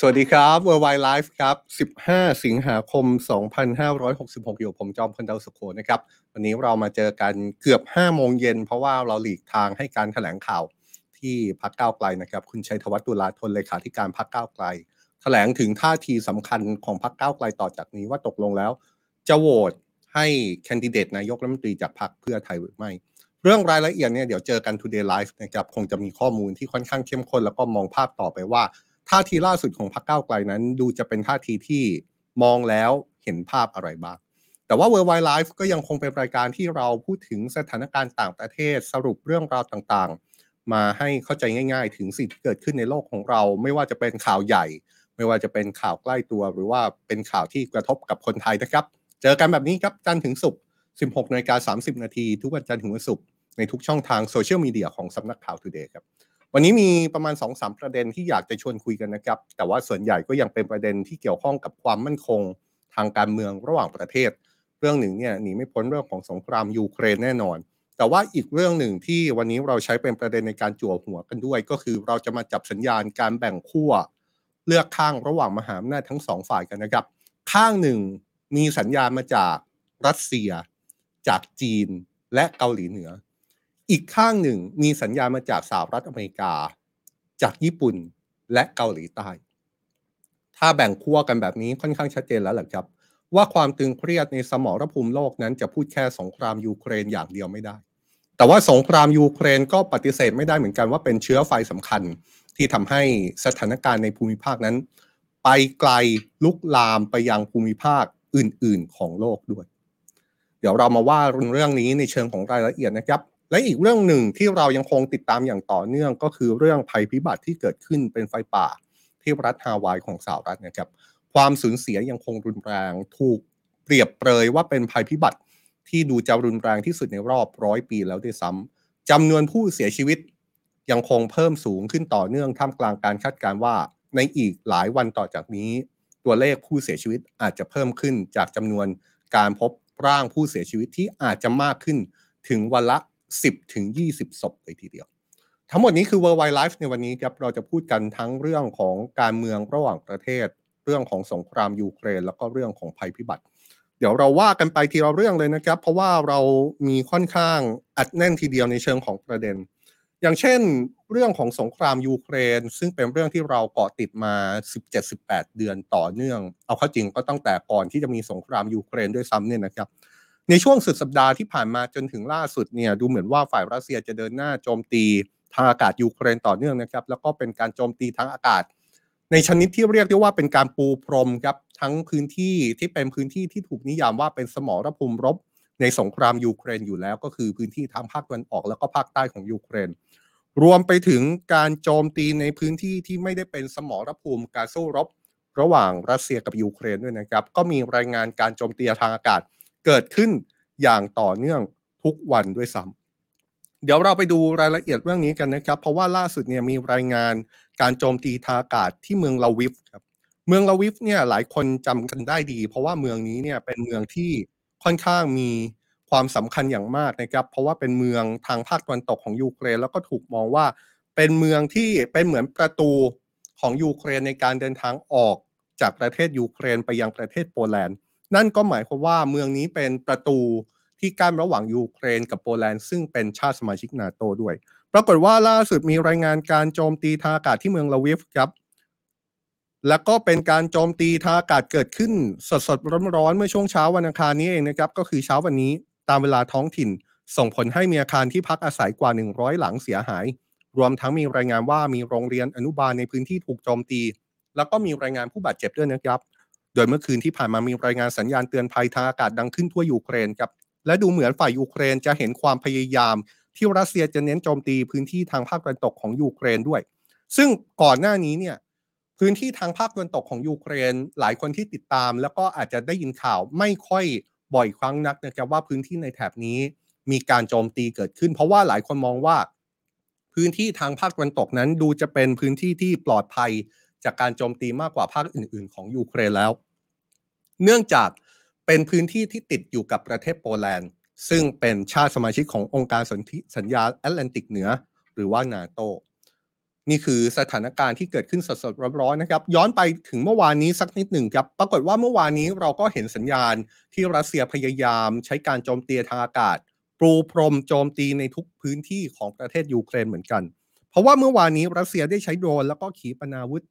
สวัสดีครับ Worldwide Life ครับ 15 สิงหาคม 2566 อยู่ผมจอมพลดาวสุโขนะครับ วันนี้เรามาเจอกันเกือบ 5 โมงเย็น เพราะว่าเราหลีกทางให้การแถลงข่าวที่พักเก้าไกลนะครับ คุณชัยธวัฒน์ตุลาธนเลขาธิการพักเก้าไกลแถลงถึงท่าทีสำคัญของพักเก้าไกลต่อจากนี้ว่าตกลงแล้ว จะโหวตให้แคนดิเดตนายกรัฐมนตรีจากพรรคเพื่อไทยหรือไม่ เรื่องรายละเอียดเนี่ยเดี๋ยวเจอกัน Today Live นะครับคงจะมีข้อมูลที่ค่อนข้างเข้มข้นแล้วก็มองภาพต่อไปว่า ท่าทีล่าสุดของพรรคก้าวไกลนั้น ดูจะเป็นท่าทีที่มองแล้วเห็นภาพอะไรบ้าง แต่ว่า World Wide Life ก็ยังคงเป็นรายการที่เราพูดถึงสถานการณ์ต่างประเทศสรุปเรื่องราวต่างๆ มาให้เข้าใจง่าย ๆ ถึงสิ่งที่เกิดขึ้นในโลกของเรา ไม่ว่าจะเป็นข่าวใหญ่ ไม่ว่าจะเป็นข่าวใกล้ตัว หรือว่าเป็นข่าวที่กระทบกับคนไทยนะครับ เจอกันแบบนี้ครับจันทร์ถึงศุกร์ 16นาฬิกา30 นาทีทุกวันจันทร์ถึงวันศุกร์ในทุกช่องทางโซเชียลมีเดียของสำนักข่าว Today ครับ วันนี้มีประมาณ2-3ประเด็นที่อยากจะชวนคุยกันนะครับ แต่ว่าส่วนใหญ่ก็ยังเป็นประเด็นที่เกี่ยวข้องกับความมั่นคงทางการเมืองระหว่างประเทศ เรื่องหนึ่งเนี่ยหนีไม่พ้นเรื่องของสงครามยูเครนแน่นอน แต่ว่าอีกเรื่องหนึ่งที่วันนี้เราใช้เป็นประเด็นในการจั่วหัวกันด้วย ก็คือเราจะมาจับสัญญาณการแบ่งขั้วเลือกข้างระหว่างมหาอำนาจทั้งสองฝ่ายกันนะครับ ข้างหนึ่งมีสัญญาณมาจากรัสเซีย จากจีนและเกาหลีเหนือ อีกข้างหนึ่งมีสัญญาณมาจากสหรัฐอเมริกา จากญี่ปุ่นและเกาหลีใต้ ถ้าแบ่งขั้วกันแบบนี้ค่อนข้างชัดเจนแล้วแหละครับ ว่าความตึงเครียดในสมรภูมิโลกนั้นจะพูดแค่สงครามยูเครนอย่างเดียวไม่ได้ แต่ว่าสงครามยูเครนก็ปฏิเสธไม่ได้เหมือนกันว่าเป็นเชื้อไฟสำคัญ ที่ทำให้สถานการณ์ในภูมิภาคนั้น ไปไกลลุกลามไปยังภูมิภาคอื่น ๆ ของโลกด้วย เดี๋ยวเรามาว่าเรื่องนี้ในเชิงของรายละเอียดนะครับ และอีกเรื่องหนึ่งที่เรายังคงติดตามอย่างต่อเนื่องก็คือเรื่องภัยพิบัติที่เกิดขึ้นเป็นไฟป่า ที่รัฐฮาวายของสหรัฐนะครับ ความสูญเสียยังคงรุนแรงถูกเปรียบเปรยว่าเป็นภัยพิบัติที่ดูจะรุนแรงที่สุดในรอบร้อยปีแล้วด้วยซ้ำจำนวนผู้เสียชีวิตยังคงเพิ่มสูงขึ้นต่อเนื่องท่ามกลางการคาดการณ์ว่า ในอีกหลายวันต่อจากนี้ ตัวเลขผู้เสียชีวิตอาจจะเพิ่มขึ้นจากจำนวนการพบร่างผู้เสียชีวิตที่อาจจะมากขึ้นถึงวันละ 10ถึง20 ศพเลยทีเดียว ทั้งหมดนี้คือ World Wide Life ในวันนี้ครับเราจะพูดกันทั้งเรื่องของการเมืองระหว่างประเทศ เรื่องของสงครามยูเครน แล้วก็เรื่องของภัยพิบัติ เดี๋ยวเราว่ากันไปทีละเรื่องเลยนะครับ เพราะว่าเรามีค่อนข้างอัดแน่นทีเดียวในเชิงของประเด็น อย่างเช่น เรื่องของสงครามยูเครน ซึ่งเป็นเรื่องที่เราเกาะติดมา 17-18 เดือนต่อเนื่อง เอาเข้าจริงก็ตั้งแต่ก่อนที่จะมีสงครามยูเครนด้วยซ้ำเนี่ยนะครับ ในช่วงสุดสัปดาห์ที่ผ่านมาจนถึงล่าสุดเนี่ยดูเหมือนว่าฝ่ายรัสเซียจะเดินหน้าโจมตีทางอากาศยูเครนต่อเนื่องนะครับ แล้วก็เป็นการโจมตีทางอากาศ ในชนิดที่เรียกได้ว่าเป็นการปูพรมครับทั้งพื้นที่ที่เป็นพื้นที่ที่ถูกนิยามว่าเป็นสมรภูมิรบในสงครามยูเครนอยู่แล้ว ก็คือพื้นที่ทางภาคตะวันออกแล้วก็ภาคใต้ของยูเครน รวมไปถึงการโจมตีในพื้นที่ที่ไม่ได้เป็นสมรภูมิการสู้รบ ระหว่างรัสเซียกับยูเครนด้วยนะครับ ก็มีรายงานการโจมตีทางอากาศ เกิดขึ้นอย่างต่อเนื่องทุกวันด้วยซ้ำเดี๋ยวเราไปดูรายละเอียดเรื่องนี้กันนะครับ เพราะว่าล่าสุดเนี่ยมีรายงานการโจมตีทางอากาศที่เมืองลาวิฟครับเมืองลาวิฟเนี่ยหลายคนจำกันได้ดี เพราะว่าเมืองนี้เนี่ยเป็นเมืองที่ค่อนข้างมีความสำคัญอย่างมากนะครับ เพราะว่าเป็นเมืองทางภาคตะวันตกของยูเครน แล้วก็ถูกมองว่าเป็นเมืองที่เป็นเหมือนประตูของยูเครนในการเดินทางออกจากประเทศยูเครนไปยังประเทศโปแลนด์ นั่นก็หมายความว่าเมืองนี้เป็นประตูที่กั้นระหว่างยูเครนกับโปแลนด์ซึ่งเป็นชาติสมาชิกนาโตด้วย ปรากฏว่าล่าสุดมีรายงานการโจมตีทางอากาศที่เมืองลาวิฟครับ แล้วก็เป็นการโจมตีทางอากาศเกิดขึ้นสดสดร้อนๆเมื่อช่วงเช้าวันอังคารนี้เองนะครับ ก็คือเช้าวันนี้ตามเวลาท้องถิ่น ส่งผลให้มีอาคารที่พักอาศัยกว่า 100 หลังเสียหาย รวมทั้งมีรายงานว่ามีโรงเรียนอนุบาลในพื้นที่ถูกโจมตี แล้วก็มีรายงานผู้บาดเจ็บด้วยนะครับโดยเมื่อคืนที่ผ่านมามีรายงานสัญญาณเตือนภัยทางอากาศดังขึ้นทั่วยูเครนครับและดูเหมือนฝ่ายยูเครนจะเห็นความพยายาม ที่รัสเซียจะเน้นโจมตีพื้นที่ทางภาคตะวันตกของยูเครนด้วย ซึ่งก่อนหน้านี้เนี่ยพื้นที่ทางภาคตะวันตกของยูเครน หลายคนที่ติดตาม แล้วก็อาจจะได้ยินข่าวไม่ค่อยบ่อยครั้งนักนะครับว่าพื้นที่ในแถบนี้มีการโจมตีเกิดขึ้น เพราะว่าหลายคนมองว่า พื้นที่ทางภาคตะวันตกนั้นดูจะเป็นพื้นที่ที่ปลอดภัยจากการโจมตีมากกว่าภาคอื่น ๆ ของยูเครนแล้ว เนื่องจากเป็นพื้นที่ที่ติดอยู่กับประเทศโปแลนด์ ซึ่งเป็นชาติสมาชิกขององค์การสนธิสัญญาแอตแลนติกเหนือ หรือว่านาโต นี่คือสถานการณ์ที่เกิดขึ้นสดๆร้อนๆนะครับ ย้อนไปถึงเมื่อวานนี้สักนิดหนึ่งครับ ปรากฏว่าเมื่อวานนี้เราก็เห็นสัญญาณที่รัสเซียพยายามใช้การโจมตีทางอากาศปูพรมโจมตีในทุกพื้นที่ของประเทศยูเครนเหมือนกัน เพราะว่าเมื่อวานนี้รัสเซียได้ใช้โดรนแล้วก็ขีปนาวุธ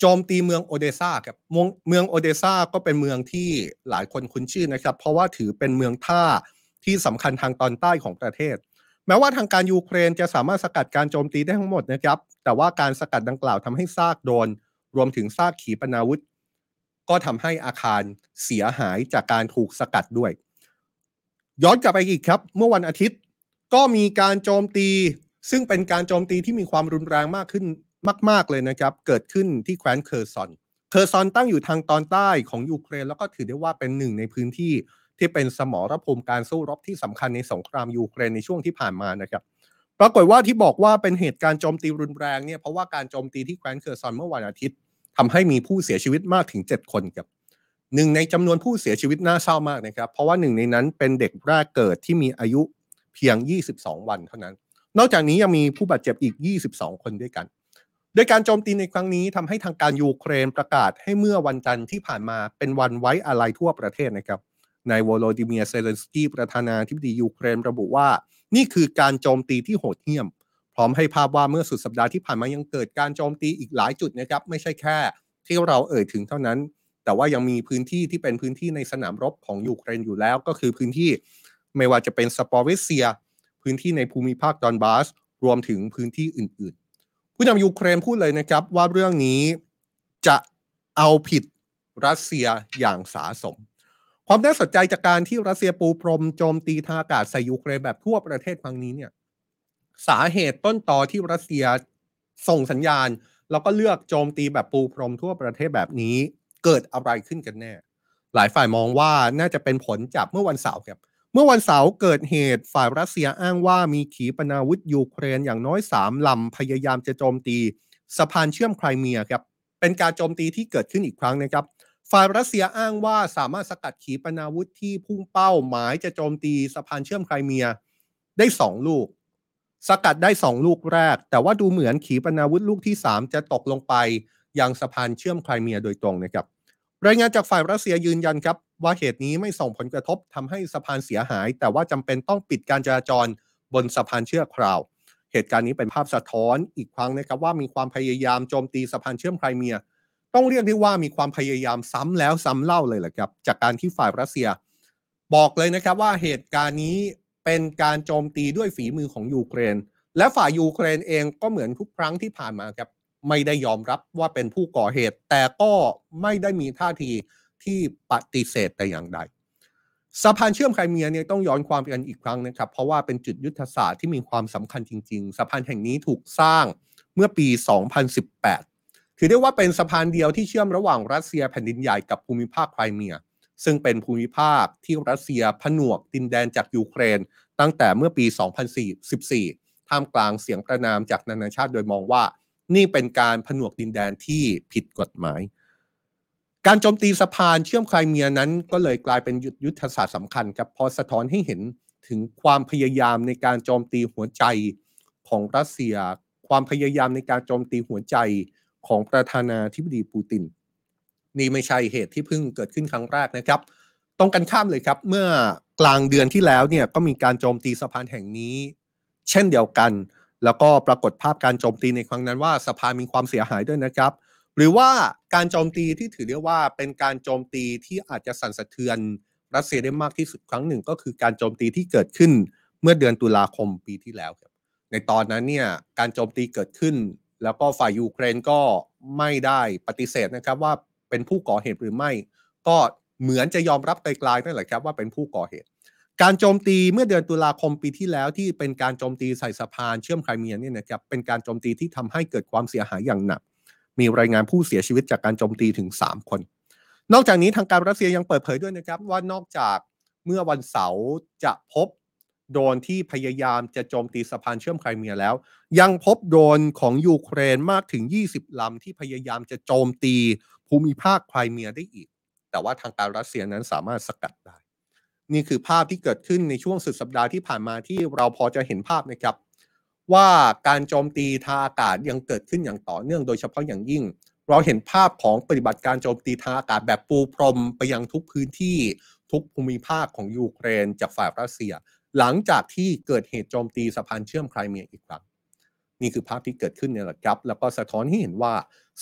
โจมตีเมืองโอเดซ่าครับเมืองโอเดซ่าก็เป็นเมืองที่หลายคนคุ้นชื่อนะครับ เพราะว่าถือเป็นเมืองท่าที่สำคัญทางตอนใต้ของประเทศ แม้ว่าทางการยูเครนจะสามารถสกัดการโจมตีได้ทั้งหมดนะครับ แต่ว่าการสกัดดังกล่าวทำให้ซากโดน รวมถึงซากขีปนาวุธ ก็ทำให้อาคารเสียหายจากการถูกสกัดด้วย ย้อนกลับไปอีกครับ เมื่อวันอาทิตย์ก็มีการโจมตี ซึ่งเป็นการโจมตีที่มีความรุนแรงมากขึ้น มาก ๆ เลยนะครับ เกิดขึ้นที่แคว้นเคอร์ซอน เคอร์ซอนตั้งอยู่ทางตอนใต้ของยูเครน แล้วก็ถือได้ว่าเป็นหนึ่งในพื้นที่ที่เป็นสมรภูมิการสู้รบที่สำคัญในสงครามยูเครนในช่วงที่ผ่านมานะครับ ปรากฏว่าที่บอกว่าเป็นเหตุการณ์โจมตีรุนแรงเนี่ยเพราะว่าการโจมตีที่แคว้นเคอร์ซอนเมื่อวันอาทิตย์ทำให้มีผู้เสียชีวิตมากถึง 7 คนครับหนึ่งในจำนวนผู้เสียชีวิตน่าเศร้ามากนะครับ เพราะว่าหนึ่งในนั้นเป็นเด็กแรกเกิดที่มีอายุเพียง 22 วันเท่านั้น นอกจากนี้ยังมีผู้บาดเจ็บอีก 22 คนด้วยกัน โดยการโจมตีในครั้งนี้ทำให้ทางการยูเครนประกาศให้เมื่อวันจันทร์ที่ผ่านมาเป็นวันไว้อาลัยทั่วประเทศนะครับนายโวโลดีมีร์ เซเลนสกีประธานาธิบดียูเครนระบุว่า นี่คือการโจมตีที่โหดเหี้ยม พร้อมให้ภาพว่าเมื่อสุดสัปดาห์ที่ผ่านมายังเกิดการโจมตีอีกหลายจุดนะครับไม่ใช่แค่ ที่เราเอ่ยถึงเท่านั้น แต่ว่ายังมีพื้นที่ที่เป็นพื้นที่ในสนามรบของยูเครนอยู่แล้ว ก็คือพื้นที่ไม่ว่าจะเป็นซาปอริซเซีย พื้นที่ในภูมิภาคดอนบาสรวมถึงพื้นที่อื่นๆ ผู้นำยูเครนพูดเลยนะครับว่าเรื่องนี้จะเอาผิดรัสเซียอย่างสาสม ความน่าสนใจจากการที่รัสเซียปูพรมโจมตีทางอากาศใส่ยูเครนแบบทั่วประเทศครั้งนี้เนี่ยสาเหตุต้นตอที่รัสเซียส่งสัญญาณ แล้วก็เลือกโจมตีแบบปูพรมทั่วประเทศแบบนี้เกิดอะไรขึ้นกันแน่ หลายฝ่ายมองว่าน่าจะเป็นผลจากเมื่อวันเสาร์ครับ เมื่อวันเสาร์เกิดเหตุฝ่ายรัสเซียอ้างว่ามีขีปนาวุธยูเครนอย่างน้อยสามลำ พยายามจะโจมตีสะพานเชื่อมไครเมียครับ เป็นการโจมตีที่เกิดขึ้นอีกครั้งนะครับ ฝ่ายรัสเซียอ้างว่าสามารถสกัดขีปนาวุธที่พุ่งเป้าหมายจะโจมตีสะพานเชื่อมไครเมียได้สองลูก สกัดได้สองลูกแรก แต่ว่าดูเหมือนขีปนาวุธลูกที่สามจะตกลงไปยังสะพานเชื่อมไครเมียโดยตรงนะครับ รายงานจากฝ่ายรัสเซียยืนยันครับว่าเหตุนี้ไม่ส่งผลกระทบทำให้สะพานเสียหาย แต่ว่าจำเป็นต้องปิดการจราจรบนสะพานเชื่อมคราว เหตุการณ์นี้เป็นภาพสะท้อนอีกครั้งนะครับว่ามีความพยายามโจมตีสะพานเชื่อมไครเมีย ต้องเรียกได้ว่ามีความพยายามซ้ำแล้วซ้ำเล่าเลยแหละครับจากการที่ฝ่ายรัสเซีย บอกเลยนะครับว่าเหตุการณ์นี้เป็นการโจมตีด้วยฝีมือของยูเครน และฝ่ายยูเครนเองก็เหมือนทุกครั้งที่ผ่านมาครับ ไม่ได้ยอมรับว่าเป็นผู้ก่อเหตุ แต่ก็ไม่ได้มีท่าทีที่ปฏิเสธแต่อย่างใดสะพานเชื่อมไครเมียเนี่ยต้องย้อนความไปกันอีกครั้งนะครับ เพราะว่าเป็นจุดยุทธศาสตร์ที่มีความสำคัญจริง ๆ สะพานแห่งนี้ถูกสร้างเมื่อปี 2018 ถือได้ว่าเป็นสะพานเดียวที่เชื่อมระหว่างรัสเซียแผ่นดินใหญ่กับภูมิภาคไครเมีย ซึ่งเป็นภูมิภาคที่รัสเซียผนวกดินแดนจากยูเครน ตั้งแต่เมื่อปี 2014ท่ามกลางเสียงประนามจากนานาชาติโดยมองว่า นี่เป็นการผนวกดินแดนที่ผิดกฎหมาย การโจมตีสะพานเชื่อมไครเมียนั้น ก็เลยกลายเป็นยุทธศาสตร์สำคัญครับพอสะท้อนให้เห็นถึงความพยายามในการโจมตีหัวใจของรัสเซีย ความพยายามในการโจมตีหัวใจของประธานาธิบดีปูติน นี่ไม่ใช่เหตุที่เพิ่งเกิดขึ้นครั้งแรกนะครับตรงกันข้ามเลยครับ เมื่อกลางเดือนที่แล้วเนี่ยก็มีการโจมตีสะพานแห่งนี้ เช่นเดียวกัน แล้วก็ปรากฏภาพการโจมตีในครั้งนั้นว่าสะพามีความเสียหายด้วยนะครับ หรือว่าการโจมตีที่ถือได้ว่าเป็นการโจมตีที่อาจจะสั่นสะเทือนรัสเซียได้มากที่สุดครั้งหนึ่ง ก็คือการโจมตีที่เกิดขึ้นเมื่อเดือนตุลาคมปีที่แล้วครับในตอนนั้นเนี่ยการโจมตีเกิดขึ้น แล้วก็ฝ่ายยูเครนก็ไม่ได้ปฏิเสธนะครับว่าเป็นผู้ก่อเหตุหรือไม่ ก็เหมือนจะยอมรับไกลๆนั่นแหละครับว่าเป็นผู้ก่อเหตุ การโจมตีเมื่อเดือนตุลาคมปีที่แล้วที่เป็นการโจมตีใส่สะพานเชื่อมไครเมียเนี่ยนะครับเป็นการโจมตีที่ทำให้เกิดความเสียหายอย่างหนัก มีรายงานผู้เสียชีวิตจากการโจมตีถึง 3 คน นอกจากนี้ทางการรัสเซียยังเปิดเผยด้วยนะครับว่านอกจากเมื่อวันเสาร์จะพบโดรนที่พยายามจะโจมตีสะพานเชื่อมไครเมียแล้ว ยังพบโดรนของยูเครนมากถึง 20 ลำที่พยายามจะโจมตีภูมิภาคไครเมียได้อีก แต่ว่าทางการรัสเซียนั้นสามารถสกัดได้ นี่คือภาพที่เกิดขึ้นในช่วงสุดสัปดาห์ที่ผ่านมาที่เราพอจะเห็นภาพนะครับ ว่าการโจมตีทางอากาศยังเกิดขึ้นอย่างต่อเนื่องโดยเฉพาะอย่างยิ่ง เราเห็นภาพของปฏิบัติการโจมตีทางอากาศแบบปูพรมไปยังทุกพื้นที่ทุกภูมิภาคของยูเครนจากฝ่ายรัสเซีย หลังจากที่เกิดเหตุโจมตีสะพานเชื่อมไครเมียอีกครั้งนี่คือภาพที่เกิดขึ้นเนี่ยแหละครับ แล้วก็สะท้อนให้เห็นว่า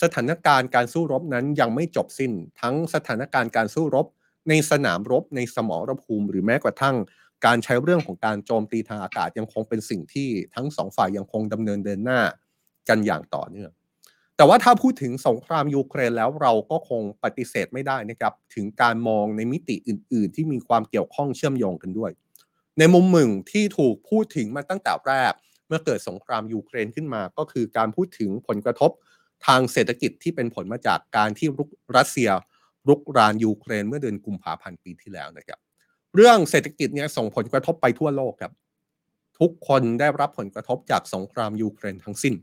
สถานการณ์การสู้รบนั้นยังไม่จบสิ้น ทั้งสถานการณ์การสู้รบ ในสนามรบในสมรภูมิหรือแม้กระทั่งการใช้เรื่องของการโจมตีทางอากาศยังคงเป็นสิ่งที่ทั้งสองฝ่ายยังคงดำเนินเดินหน้ากันอย่างต่อเนื่อง แต่ว่าถ้าพูดถึงสงครามยูเครนแล้วเราก็คงปฏิเสธไม่ได้นะครับ ถึงการมองในมิติอื่น ๆ ที่มีความเกี่ยวข้องเชื่อมโยงกันด้วย ในมุมหนึ่งที่ถูกพูดถึงมาตั้งแต่แรก เมื่อเกิดสงครามยูเครนขึ้นมา ก็คือการพูดถึงผลกระทบทางเศรษฐกิจที่เป็นผลมาจากการที่รัสเซีย รุกรานยูเครนเมื่อเดือนกุมภาพันธ์ปีที่แล้วนะครับ เรื่องเศรษฐกิจเนี่ยส่งผลกระทบไปทั่วโลกครับ ทุกคนได้รับผลกระทบจากสงครามยูเครนทั้งสิ้น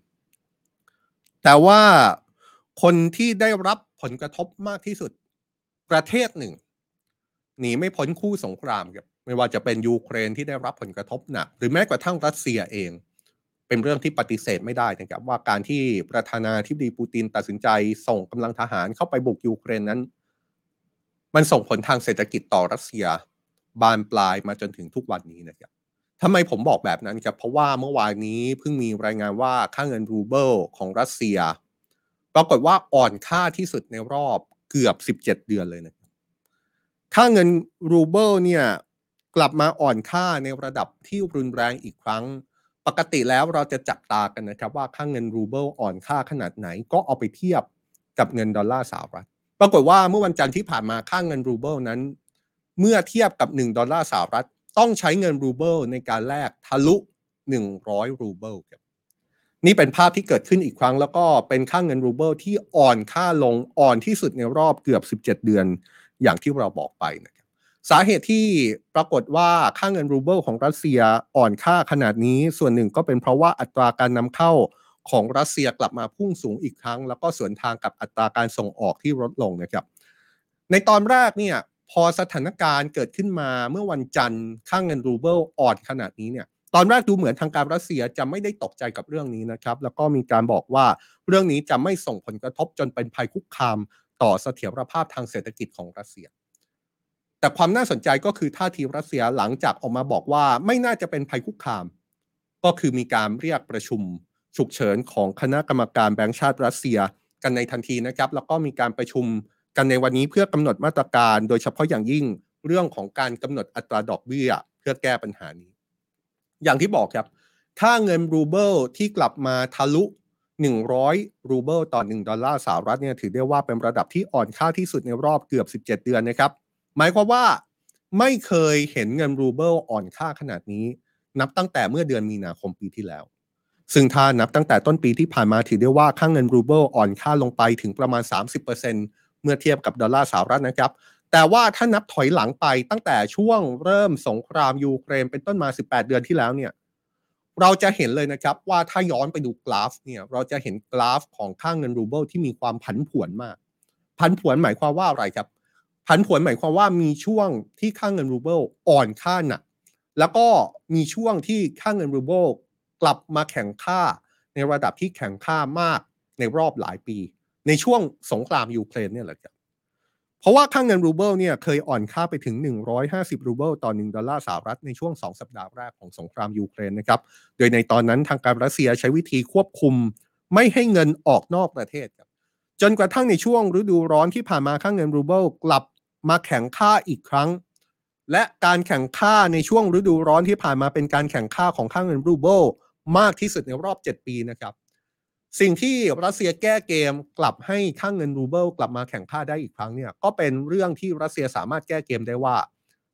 แต่ว่าคนที่ได้รับผลกระทบมากที่สุดประเทศหนึ่งหนีไม่พ้นคู่สงครามครับไม่ว่าจะเป็นยูเครนที่ได้รับผลกระทบหนัก หรือแม้กระทั่งรัสเซียเอง เป็นเรื่องที่ปฏิเสธไม่ได้นะครับว่าการที่ประธานาธิบดีปูตินตัดสินใจส่งกำลังทหารเข้าไปบุกยูเครนนั้น มันส่งผลทางเศรษฐกิจต่อรัสเซีย บานปลายมาจนถึงทุกวันนี้นะครับทำไมผมบอกแบบนั้นครับเพราะว่าเมื่อวานนี้เพิ่งมีรายงานว่าค่าเงินรูเบิลของรัสเซีย ปรากฏว่าอ่อนค่าที่สุดในรอบเกือบ 17 เดือนเลยนะค่าเงินรูเบิลเนี่ยกลับมาอ่อนค่าในระดับที่รุนแรงอีกครั้ง ปกติแล้วเราจะจับตากันนะครับว่าค่าเงินรูเบิลอ่อนค่าขนาดไหนก็เอาไปเทียบกับเงินดอลลาร์สหรัฐ ปรากฏว่าเมื่อวันจันทร์ที่ผ่านมาค่าเงินรูเบิลนั้น เมื่อเทียบกับ 1 ดอลลาร์สหรัฐ ต้องใช้เงินรูเบิลในการแลกทะลุ 100 รูเบิลครับนี่เป็นภาพที่เกิดขึ้นอีกครั้ง แล้วก็เป็นค่าเงินรูเบิลที่อ่อนค่าลงอ่อนที่สุดในรอบเกือบ 17 เดือนอย่างที่เราบอกไปนะครับสาเหตุที่ปรากฏว่าค่าเงินรูเบิลของรัสเซียอ่อนค่าขนาดนี้ส่วนหนึ่งก็เป็นเพราะว่าอัตราการนำเข้า ของรัสเซียกลับมาพุ่งสูงอีกครั้ง แล้วก็สวนทางกับอัตราการส่งออกที่ลดลงนะครับ ในตอนแรกเนี่ยพอสถานการณ์เกิดขึ้นมาเมื่อวันจันทร์ค่างเงินรูเบิลอ่อนขนาดนี้เนี่ยตอนแรกดูเหมือนทางการรัสเซียจะไม่ได้ตกใจกับเรื่องนี้นะครับ แล้วก็มีการบอกว่าเรื่องนี้จะไม่ส่งผลกระทบจนเป็นภัยคุกคาม ต่อเสถียรภาพทางเศรษฐกิจของรัสเซีย แต่ความน่าสนใจก็คือท่าทีรัสเซียหลังจากออกมาบอกว่าไม่น่าจะเป็นภัยคุกคาม ก็คือมีการเรียกประชุม ฉุกเฉินของคณะกรรมการแบงก์ชาติรัสเซียกันในทันทีนะครับ แล้วก็มีการประชุมกันในวันนี้เพื่อกำหนดมาตรการ โดยเฉพาะอย่างยิ่งเรื่องของการกำหนดอัตราดอกเบี้ย เพื่อแก้ปัญหานี้ อย่างที่บอกครับ ถ้าเงินรูเบิลที่กลับมาทะลุ 100 รูเบิลต่อ 1 ดอลลาร์สหรัฐเนี่ยถือได้ว่าเป็นระดับที่อ่อนค่าที่สุดในรอบเกือบ 17 เดือนนะครับ หมายความว่าไม่เคยเห็นเงินรูเบิลอ่อนค่าขนาดนี้ นับตั้งแต่เมื่อเดือนมีนาคมปีที่แล้ว ซึ่งถ้านับตั้งแต่ต้นปีที่ผ่านมาถือได้ว่าค่าเงินรูเบิลอ่อนค่าลงไปถึงประมาณ 30%เมื่อเทียบกับดอลลาร์สหรัฐนะครับ แต่ว่าถ้านับถอยหลังไปตั้งแต่ช่วงเริ่มสงครามยูเครนเป็นต้นมา 18 เดือนที่แล้วเนี่ยเราจะเห็นเลยนะครับว่าถ้าย้อนไปดูกราฟเนี่ยเราจะเห็นกราฟของค่าเงินรูเบิลที่มีความผันผวนมาก ผันผวนหมายความว่าอะไรครับ ผันผวนหมายความว่ามีช่วงที่ค่าเงินรูเบิลอ่อนค่าหนักแล้วก็มีช่วงที่ค่าเงินรูเบิล กลับมาแข็งค่าในระดับที่แข็งค่ามากในรอบหลายปี ในช่วงสงครามยูเครนเนี่ยแหละครับเพราะว่าค่าเงินรูเบิลเนี่ยเคยอ่อนค่าไปถึง 150 รูเบิลต่อ 1 ดอลลาร์สหรัฐในช่วง 2 สัปดาห์แรกของสงครามยูเครนนะครับ โดยในตอนนั้นทางการรัสเซียใช้วิธีควบคุมไม่ให้เงินออกนอกประเทศครับจนกระทั่งในช่วงฤดูร้อนที่ผ่านมาค่าเงินรูเบิลกลับมาแข็งค่าอีกครั้ง และการแข็งค่าในช่วงฤดูร้อนที่ผ่านมาเป็นการแข็งค่าของค่าเงินรูเบิล มากที่สุดในรอบ 7 ปีนะครับสิ่งที่รัสเซียแก้เกมกลับให้ค่าเงินรูเบิลกลับมาแข็งค่าได้อีกครั้งเนี่ยก็เป็นเรื่องที่รัสเซียสามารถแก้เกมได้ว่า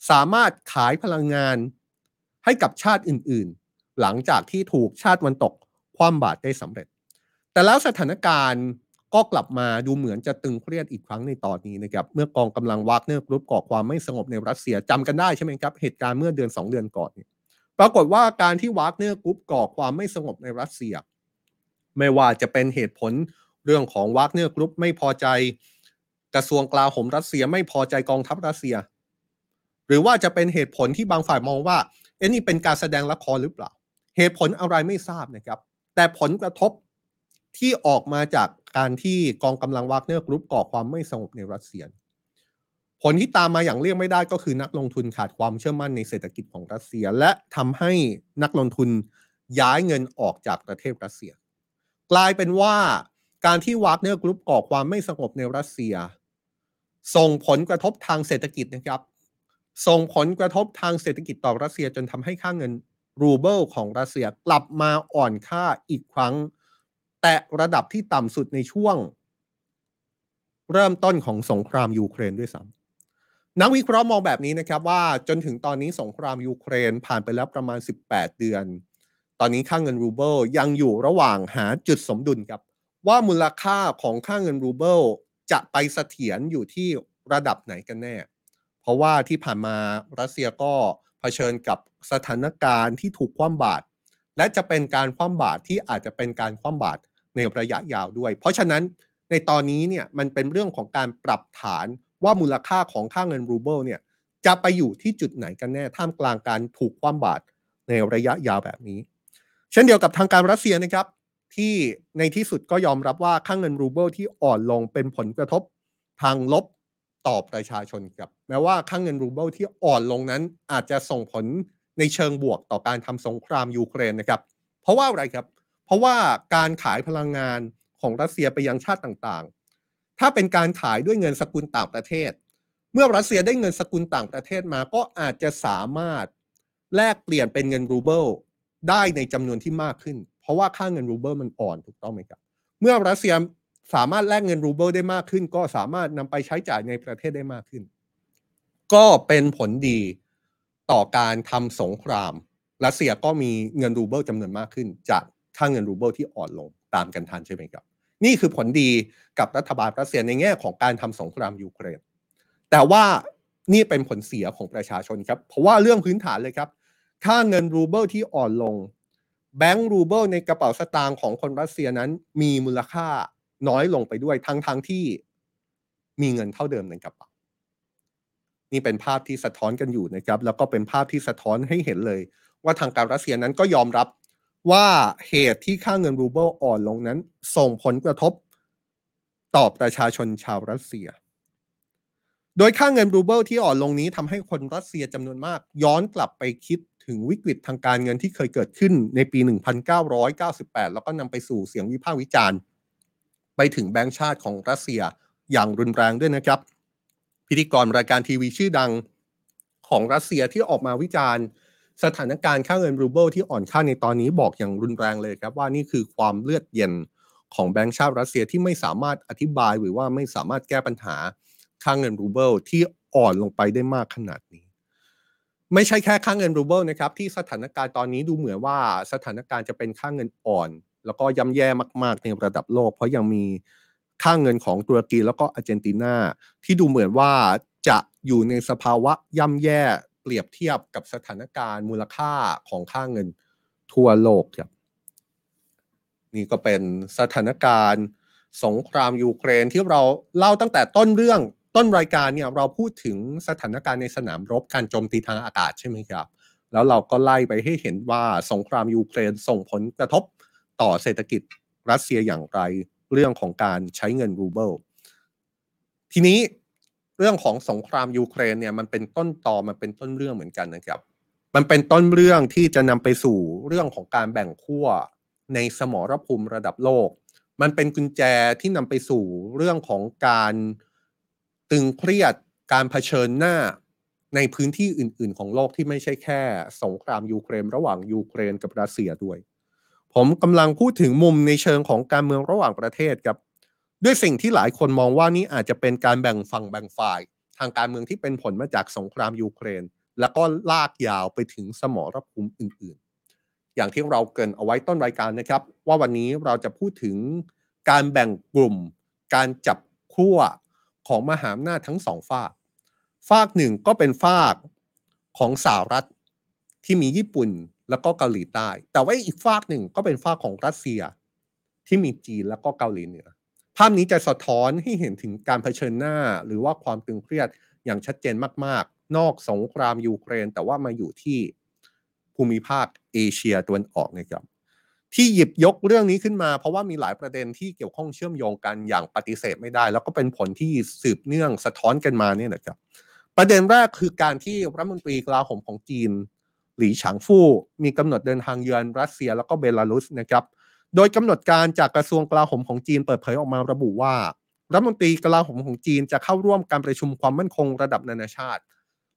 สามารถขายพลังงานให้กับชาติอื่นๆ หลังจากที่ถูกชาติตะวันตกคว่ำบาตรได้สำเร็จ แต่แล้วสถานการณ์ก็กลับมาดูเหมือนจะตึงเครียดอีกครั้งในตอนนี้นะครับเมื่อกองกำลังวากเนอร์กรุ๊ปก่อความไม่สงบในรัสเซียจำกันได้ใช่ไหมครับเหตุการณ์เมื่อเดือน 2 เดือนก่อน ปรากฏว่าการที่วากเนอร์กรุ๊ปก่อความไม่สงบในรัสเซีย ไม่ว่าจะเป็นเหตุผลเรื่องของวากเนอร์กรุ๊ปไม่พอใจกระทรวงกลาโหมรัสเซียไม่พอใจกองทัพรัสเซีย หรือว่าจะเป็นเหตุผลที่บางฝ่ายมองว่าเอ๊ะนี่เป็นการแสดงละครหรือเปล่า เหตุผลอะไรไม่ทราบนะครับ แต่ผลกระทบที่ออกมาจากการที่กองกำลังวากเนอร์กรุ๊ปก่อความไม่สงบในรัสเซีย ผลที่ตามมาอย่างเลี่ยงไม่ได้ก็คือนักลงทุนขาดความเชื่อมั่นในเศรษฐกิจของรัสเซีย และทำให้นักลงทุนย้ายเงินออกจากประเทศรัสเซีย กลายเป็นว่าการที่วากเนอร์กรุ๊ปก่อความไม่สงบในรัสเซีย ส่งผลกระทบทางเศรษฐกิจนะครับ ส่งผลกระทบทางเศรษฐกิจต่อรัสเซียจนทำให้ค่าเงินรูเบิลของรัสเซียกลับมาอ่อนค่าอีกครั้ง แตะระดับที่ต่ำสุดในช่วง เริ่มต้นของสงครามยูเครนด้วยซ้ำ นักวิเคราะห์มองแบบนี้นะครับว่าจนถึงตอนนี้สงครามยูเครนผ่านไปแล้วประมาณ 18 เดือน ตอนนี้ค่าเงินรูเบิลยังอยู่ระหว่างหาจุดสมดุลครับ ว่ามูลค่าของค่าเงินรูเบิลจะไปเสถียรอยู่ที่ระดับไหนกันแน่ เพราะว่าที่ผ่านมารัสเซียก็เผชิญกับสถานการณ์ที่ถูกคว่ำบาตรและจะเป็นการคว่ำบาตรที่อาจจะเป็นการคว่ำบาตรในระยะยาวด้วย เพราะฉะนั้นในตอนนี้เนี่ยมันเป็นเรื่องของการปรับฐาน ว่ามูลค่าของค่าเงินรูเบิลเนี่ยจะไปอยู่ที่จุดไหนกันแน่ท่ามกลางการถูกคว่ำบาตรในระยะยาวแบบนี้ เช่นเดียวกับทางการรัสเซียนะครับ ที่ในที่สุดก็ยอมรับว่าค่าเงินรูเบิลที่อ่อนลงเป็นผลกระทบทางลบต่อประชาชนครับแม้ว่าค่าเงินรูเบิลที่อ่อนลงนั้นอาจจะส่งผลในเชิงบวกต่อการทำสงครามยูเครนนะครับ เพราะว่าอะไรครับ เพราะว่าการขายพลังงานของรัสเซียไปยังชาติต่าง ถ้าเป็นการขายด้วยเงินสกุลต่างประเทศ เมื่อรัสเซียได้เงินสกุลต่างประเทศมาก็อาจจะสามารถแลกเปลี่ยนเป็นเงินรูเบิลได้ในจำนวนที่มากขึ้น เพราะว่าค่าเงินรูเบิลมันอ่อนถูกต้องไหมครับ เมื่อรัสเซียสามารถแลกเงินรูเบิลได้มากขึ้น ก็สามารถนำไปใช้จ่ายในประเทศได้มากขึ้น ก็เป็นผลดีต่อการทำสงคราม รัสเซียก็มีเงินรูเบิลจำนวนมากขึ้น จากค่าเงินรูเบิลที่อ่อนลงตามกันทันใช่ไหมครับ นี่คือผลดีกับรัฐบาลรัสเซียในแง่ของการทำสงครามยูเครน แต่ว่านี่เป็นผลเสียของประชาชนครับ เพราะว่าเรื่องพื้นฐานเลยครับ ค่าเงินรูเบิลที่อ่อนลง แบงก์รูเบิลในกระเป๋าสตางค์ของคนรัสเซียนั้น มีมูลค่าน้อยลงไปด้วยทั้งๆ ที่มีเงินเท่าเดิมในกระเป๋า นี่เป็นภาพที่สะท้อนกันอยู่นะครับ แล้วก็เป็นภาพที่สะท้อนให้เห็นเลย ว่าทางการรัสเซียนั้นก็ยอมรับ ว่าเหตุที่ค่าเงินรูเบิลอ่อนลงนั้น ส่งผลกระทบต่อประชาชนชาวรัสเซีย โดยค่าเงินรูเบิลที่อ่อนลงนี้ทำให้คนรัสเซียจำนวนมาก ย้อนกลับไปคิดถึงวิกฤตทางการเงินที่เคยเกิดขึ้นในปี 1998 แล้วก็นำไปสู่เสียงวิพากษ์วิจารณ์ ไปถึงแบงก์ชาติของรัสเซียอย่างรุนแรงด้วยนะครับ พิธีกรรายการทีวีชื่อดังของรัสเซียที่ออกมาวิจารณ์ สถานการณ์ค่าเงินรูเบิลที่อ่อนค่าในตอนนี้บอกอย่างรุนแรงเลยครับว่านี่คือความเลือดเย็นของแบงก์ชาติรัสเซียที่ไม่สามารถอธิบายหรือว่าไม่สามารถแก้ปัญหาค่าเงินรูเบิลที่อ่อนลงไปได้มากขนาดนี้ ไม่ใช่แค่ค่าเงินรูเบิลนะครับที่สถานการณ์ตอนนี้ดูเหมือนว่าสถานการณ์จะเป็นค่าเงินอ่อน แล้วก็ย่ำแย่มาก ๆ ในระดับโลก เพราะยังมีค่าเงินของตุรกีแล้วก็อาร์เจนตินาที่ดูเหมือนว่าจะอยู่ในสภาวะย่ำแย่ เปรียบเทียบกับสถานการณ์มูลค่าของค่าเงินทั่วโลกครับนี่ก็เป็นสถานการณ์สงครามยูเครนที่เราเล่าตั้งแต่ต้นเรื่องต้นรายการเนี่ยเราพูดถึงสถานการณ์ในสนามรบการโจมตีทางอากาศใช่ไหมครับ แล้วเราก็ไล่ไปให้เห็นว่าสงครามยูเครนส่งผลกระทบต่อเศรษฐกิจรัสเซียอย่างไรเรื่องของการใช้เงินรูเบิลทีนี้ เรื่องของสงครามยูเครนเนี่ยมันเป็นต้นตอมันเป็นต้นเรื่องเหมือนกันนะครับ มันเป็นต้นเรื่องที่จะนำไปสู่เรื่องของการแบ่งขั้วในสมรภูมิระดับโลก มันเป็นกุญแจที่นำไปสู่เรื่องของการตึงเครียดการเผชิญหน้าในพื้นที่อื่น ๆ ของโลกที่ไม่ใช่แค่ สงครามยูเครน ระหว่างยูเครนกับรัสเซียด้วย ผมกำลังพูดถึงมุมในเชิงของการเมืองระหว่างประเทศครับ ด้วยสิ่งที่หลายคนมองว่านี่อาจจะเป็นการแบ่งฝั่งแบ่งฝ่าย ทางการเมืองที่เป็นผลมาจากสงครามยูเครน แล้วก็ลากยาวไปถึงสมรภูมิอื่น ๆ อย่างที่เราเกินเอาไว้ต้นรายการนะครับ ว่าวันนี้เราจะพูดถึงการแบ่งกลุ่ม การจับขั้วของมหาอำนาจทั้งสองฝากฝากหนึ่งก็เป็นฝากของสหรัฐที่มีญี่ปุ่นแล้วก็เกาหลีใต้ แต่ว่าอีกฝากหนึ่งก็เป็นฝากของรัสเซีย ที่มีจีนแล้วก็เกาหลีเหนือ ภาพนี้จะสะท้อนให้เห็นถึงการเผชิญหน้า หรือว่าความตึงเครียดอย่างชัดเจนมาก ๆ นอกสงครามยูเครน แต่ว่ามาอยู่ที่ภูมิภาคเอเชียตะวันออกนะครับที่หยิบยกเรื่องนี้ขึ้นมา เพราะว่ามีหลายประเด็นที่เกี่ยวข้องเชื่อมโยงกันอย่างปฏิเสธไม่ได้ แล้วก็เป็นผลที่สืบเนื่องสะท้อนกันมาเนี่ยนะครับประเด็นแรกคือการที่รัฐมนตรีกลาโหมของจีน หลี่ฉางฟู่มีกำหนดเดินทางเยือนรัสเซียแล้วก็เบลารุสนะครับ โดยกำหนดการจากกระทรวงกลาโหมของจีนเปิดเผยออกมาระบุว่ารัฐมนตรีกลาโหมของจีนจะเข้าร่วมการประชุมความมั่นคงระดับนานาชาติ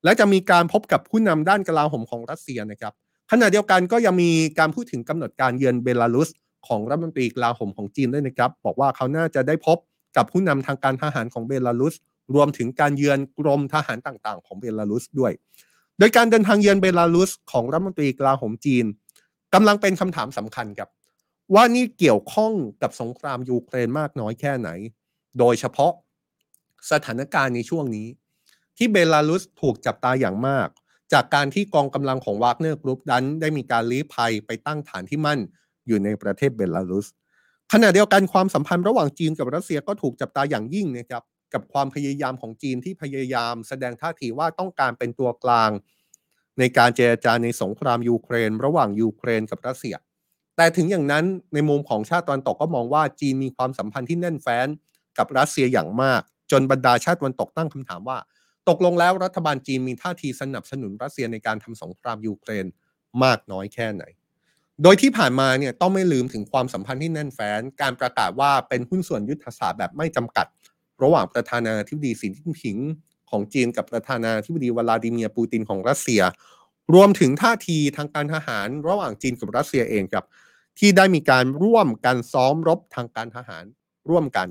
และจะมีการพบกับผู้นำด้านกลาโหมของรัสเซียนะครับขณะเดียวกันก็ยังมีการพูดถึงกำหนดการเยือนเบลารุส ของรัฐมนตรีกลาโหมของจีนด้วยนะครับ บอกว่าเขาน่าจะได้พบกับผู้นำทางการทหารของเบลารุส รวมถึงการเยือนกรมทหารต่างๆ ของเบลารุสด้วย โดยการเดินทางเยือนเบลารุสของรัฐมนตรีกลาโหมจีนกำลังเป็นคำถามสำคัญครับ ว่านี่เกี่ยวข้องกับสงครามยูเครนมากน้อยแค่ไหน โดยเฉพาะสถานการณ์ในช่วงนี้ ที่เบลารุสถูกจับตาอย่างมาก จากการที่กองกำลังของวากเนอร์กรุ๊ปดันได้มีการลี้ภัยไปตั้งฐานที่มั่นอยู่ในประเทศเบลารุสขณะเดียวกันความสัมพันธ์ระหว่างจีนกับรัสเซียก็ถูกจับตาอย่างยิ่งนะครับกับความพยายามของจีนที่พยายามแสดงท่าทีว่าต้องการเป็นตัวกลาง ในการเจรจาในสงครามยูเครน ระหว่างยูเครนกับรัสเซีย แต่ถึงอย่างนั้นในมุมของชาติตะวันตกก็มองว่าจีนมีความสัมพันธ์ที่แน่นแฟ้นกับรัสเซียอย่างมาก จนบรรดาชาติตะวันตกตั้งคำถามว่า ตกลงแล้วรัฐบาลจีนมีท่าทีสนับสนุนรัสเซียในการทำสงครามยูเครนมากน้อยแค่ไหน โดยที่ผ่านมาเนี่ยต้องไม่ลืมถึงความสัมพันธ์ที่แน่นแฟ้น การประกาศว่าเป็นหุ้นส่วนยุทธศาสตร์แบบไม่จำกัด ระหว่างประธานาธิบดีสีจิ้นผิงของจีนกับประธานาธิบดีวลาดิเมียร์ปูตินของรัสเซีย รวมถึงท่าทีทางการทหารระหว่างจีนกับรัสเซียเองครับ ที่ได้มีการร่วมกันซ้อมรบทางการทหารร่วมกัน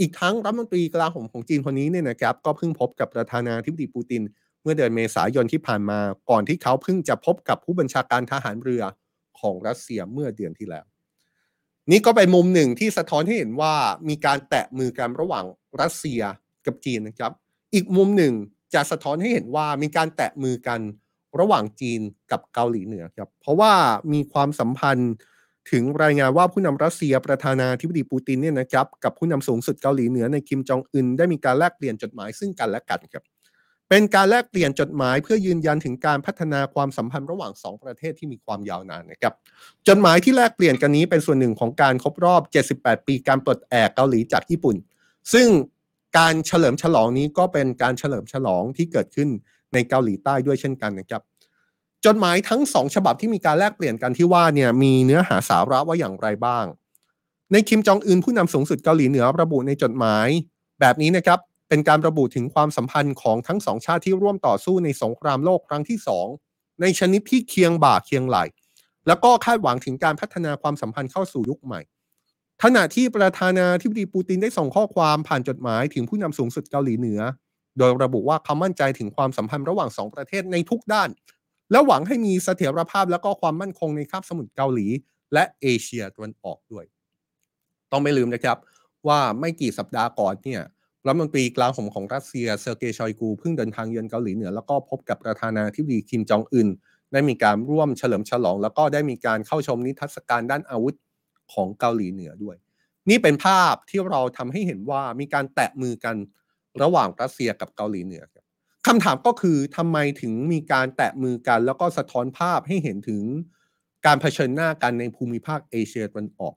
อีกทั้งรัฐมนตรีกลาโหมของจีนคนนี้เนี่ยนะครับก็เพิ่งพบกับประธานาธิบดีปูติน เมื่อเดือนเมษายนที่ผ่านมาก่อนที่เขาเพิ่งจะพบกับผู้บัญชาการทหารเรือของรัสเซียเมื่อเดือนที่แล้ว นี่ก็เป็นมุมหนึ่งที่สะท้อนให้เห็นว่ามีการแตะมือกันระหว่างรัสเซียกับจีนนะครับ อีกมุมหนึ่งจะสะท้อนให้เห็นว่ามีการแตะมือกันระหว่างจีนกับเกาหลีเหนือครับเพราะว่ามีความสัมพันธ์ ถึงรายงานว่าผู้นำรัสเซียประธานาธิบดีปูตินเนี่ยนะครับกับผู้นำสูงสุดเกาหลีเหนือในคิมจองอึนได้มีการแลกเปลี่ยนจดหมายซึ่งกันและกันครับเป็นการแลกเปลี่ยนจดหมายเพื่อยืนยันถึงการพัฒนาความสัมพันธ์ระหว่าง 2 ประเทศที่มีความยาวนานนะครับจดหมายที่แลกเปลี่ยนกันนี้เป็นส่วนหนึ่งของการครบรอบ 78 ปีการปลดแอกเกาหลีจากญี่ปุ่น ซึ่งการเฉลิมฉลองนี้ก็เป็นการเฉลิมฉลองที่เกิดขึ้นในเกาหลีใต้ด้วยเช่นกันนะครับ จดหมายทั้งสองฉบับที่มีการแลกเปลี่ยนกันที่ว่าเนี่ยมีเนื้อหาสาระว่าอย่างไรบ้าง ในคิมจองอึนผู้นำสูงสุดเกาหลีเหนือระบุในจดหมาย แบบนี้นะครับเป็นการระบุถึงความสัมพันธ์ของทั้งสองชาติที่ร่วมต่อสู้ในสงครามโลกครั้งที่สองในชนิดที่เคียงบ่าเคียงไหล แล้วก็คาดหวังถึงการพัฒนาความสัมพันธ์เข้าสู่ยุคใหม่ขณะที่ประธานาธิบดีปูตินได้ส่งข้อความผ่านจดหมายถึงผู้นำสูงสุดเกาหลีเหนือ โดยระบุว่าเขามั่นใจถึงความสัมพันธ์ระหว่างสองประเทศในทุกด้าน และหวังให้มีเสถียรภาพและก็ความมั่นคงในคาบสมุทรเกาหลี และเอเชียตะวันออกด้วย ต้องไม่ลืมนะครับว่าไม่กี่สัปดาห์ก่อนเนี่ยรัฐมนตรีกลาโหมของรัสเซียเซอร์เกย์ชอยกูเพิ่งเดินทางเยือนเกาหลีเหนือ แล้วก็พบกับประธานาธิบดีคิมจองอึนได้มีการร่วมเฉลิมฉลอง แล้วก็ได้มีการเข้าชมนิทรรศการด้านอาวุธของเกาหลีเหนือด้วย นี่เป็นภาพที่เราทำให้เห็นว่ามีการแตะมือกันระหว่างรัสเซียกับเกาหลีเหนือ คำถามก็คือทำไมถึงมีการแตะมือกัน แล้วก็สะท้อนภาพให้เห็นถึงการเผชิญหน้ากันในภูมิภาคเอเชียตะวันออก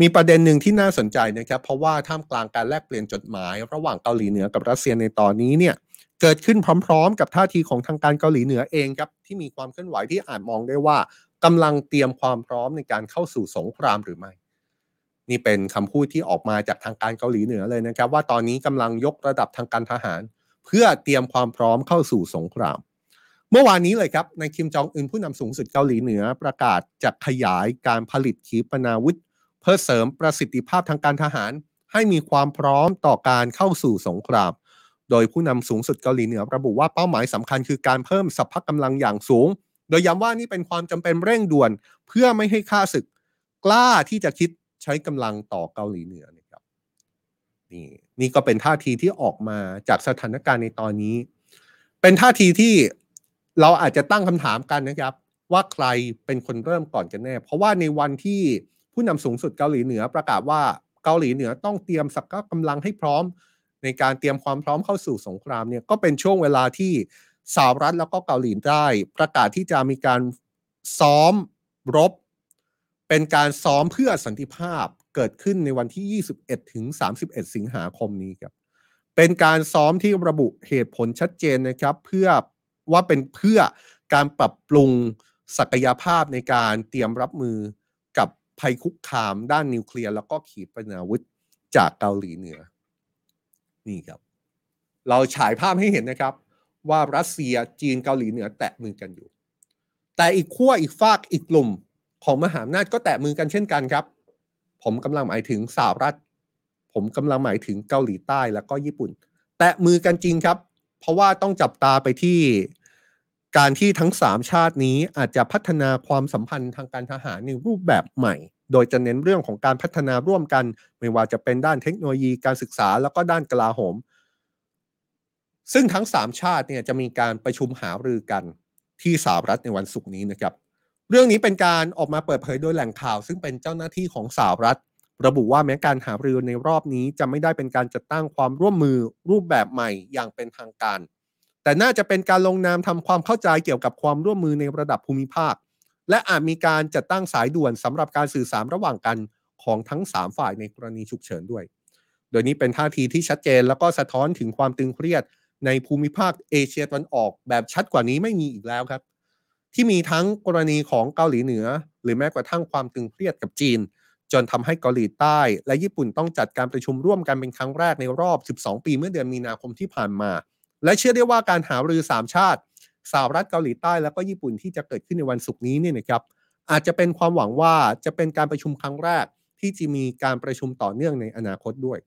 มีประเด็นหนึ่งที่น่าสนใจนะครับ เพราะว่าท่ามกลางการแลกเปลี่ยนจดหมาย ระหว่างเกาหลีเหนือกับรัสเซียในตอนนี้เนี่ยเกิดขึ้นพร้อมๆ กับท่าทีของทางการเกาหลีเหนือเองครับที่มีความเคลื่อนไหวที่อาจมองได้ว่ากำลังเตรียมความพร้อมในการเข้าสู่สงครามหรือไม่นี่เป็นคำพูดที่ออกมาจากทางการเกาหลีเหนือเลยนะครับ ว่าตอนนี้กำลังยกระดับทางการทหาร เพื่อเตรียมความพร้อมเข้าสู่สงคราม เมื่อวานนี้เลยครับในคิมจองอึนผู้นำสูงสุดเกาหลีเหนือ ประกาศจะขยายการผลิตขีปนาวุธ เพื่อเสริมประสิทธิภาพทางการทหาร ให้มีความพร้อมต่อการเข้าสู่สงคราม โดยผู้นำสูงสุดเกาหลีเหนือ ระบุว่าเป้าหมายสำคัญคือการเพิ่มสัพพะกำลังอย่างสูง โดยย้ำว่านี่เป็นความจำเป็นเร่งด่วน เพื่อไม่ให้ค่าศึก กล้าที่จะคิดใช้กำลังต่อเกาหลีเหนือ นี่นี่ก็เป็นท่าทีที่ออกมาจากสถานการณ์ในตอนนี้ เป็นท่าทีที่เราอาจจะตั้งคำถามกันนะครับ ว่าใครเป็นคนเริ่มก่อนกันแน่ เพราะว่าในวันที่ผู้นำสูงสุดเกาหลีเหนือประกาศว่าเกาหลีเหนือต้องเตรียมสักกำลังให้พร้อม ในการเตรียมความพร้อมเข้าสู่สงครามเนี่ยก็เป็นช่วงเวลาที่สหรัฐแล้วก็เกาหลีใต้ประกาศที่จะมีการซ้อมรบ เป็นการซ้อมเพื่อสันติภาพ เกิดขึ้นในวันที่ 21 ถึง 31 สิงหาคมนี้ครับ เป็นการซ้อมที่ระบุเหตุผลชัดเจนนะครับ เพื่อว่าเป็นเพื่อการปรับปรุงศักยภาพในการเตรียมรับมือกับภัยคุกคามด้านนิวเคลียร์แล้วก็ขีปนาวุธจากเกาหลีเหนือ นี่ครับ เราฉายภาพให้เห็นนะครับ ว่ารัสเซียจีนเกาหลีเหนือแตะมือกันอยู่ แต่อีกขั้วอีกฝากอีกกลุ่มของมหาอำนาจก็แตะมือกันเช่นกันครับ ผมกำลังหมายถึงสหรัฐ ผมกำลังหมายถึงเกาหลีใต้แล้วก็ญี่ปุ่น แตะมือกันจริงครับ เพราะว่าต้องจับตาไปที่การที่ทั้งสามชาตินี้อาจจะพัฒนาความสัมพันธ์ทางการทหารในรูปแบบใหม่ โดยจะเน้นเรื่องของการพัฒนาร่วมกัน ไม่ว่าจะเป็นด้านเทคโนโลยีการศึกษาแล้วก็ด้านกลาโหม ซึ่งทั้งสามชาติเนี่ยจะมีการประชุมหารือกันที่สหรัฐในวันศุกร์นี้นะครับ เรื่องนี้เป็นการออกมาเปิดเผยโดยแหล่งข่าว ซึ่งเป็นเจ้าหน้าที่ของสหรัฐ ระบุว่าแม้การหารือในรอบนี้จะไม่ได้เป็นการจัดตั้งความร่วมมือรูปแบบใหม่อย่างเป็นทางการ แต่น่าจะเป็นการลงนามทำความเข้าใจเกี่ยวกับความร่วมมือในระดับภูมิภาค และอาจมีการจัดตั้งสายด่วนสำหรับการสื่อสารระหว่างกันของทั้ง 3 ฝ่ายในกรณีฉุกเฉินด้วย โดยนี้เป็นท่าทีที่ชัดเจนแล้วก็สะท้อนถึงความตึงเครียดในภูมิภาคเอเชียตะวันออกแบบชัดกว่านี้ไม่มีอีกแล้วครับ ที่มีทั้งกรณีของเกาหลีเหนือ หรือแม้กระทั่งความตึงเครียดกับจีน จนทำให้เกาหลีใต้ และญี่ปุ่นต้องจัดการประชุมร่วมกันเป็นครั้งแรกในรอบ 12 ปีเมื่อเดือนมีนาคมที่ผ่านมา และเชื่อได้ว่าการหารือสามชาติสหรัฐเกาหลีใต้แล้วก็ญี่ปุ่นที่จะเกิดขึ้นในวันศุกร์นี้เนี่ยนะครับอาจจะเป็นความหวังว่าจะเป็นการประชุมครั้งแรก ที่จะมีการประชุมต่อเนื่องในอนาคตด้วย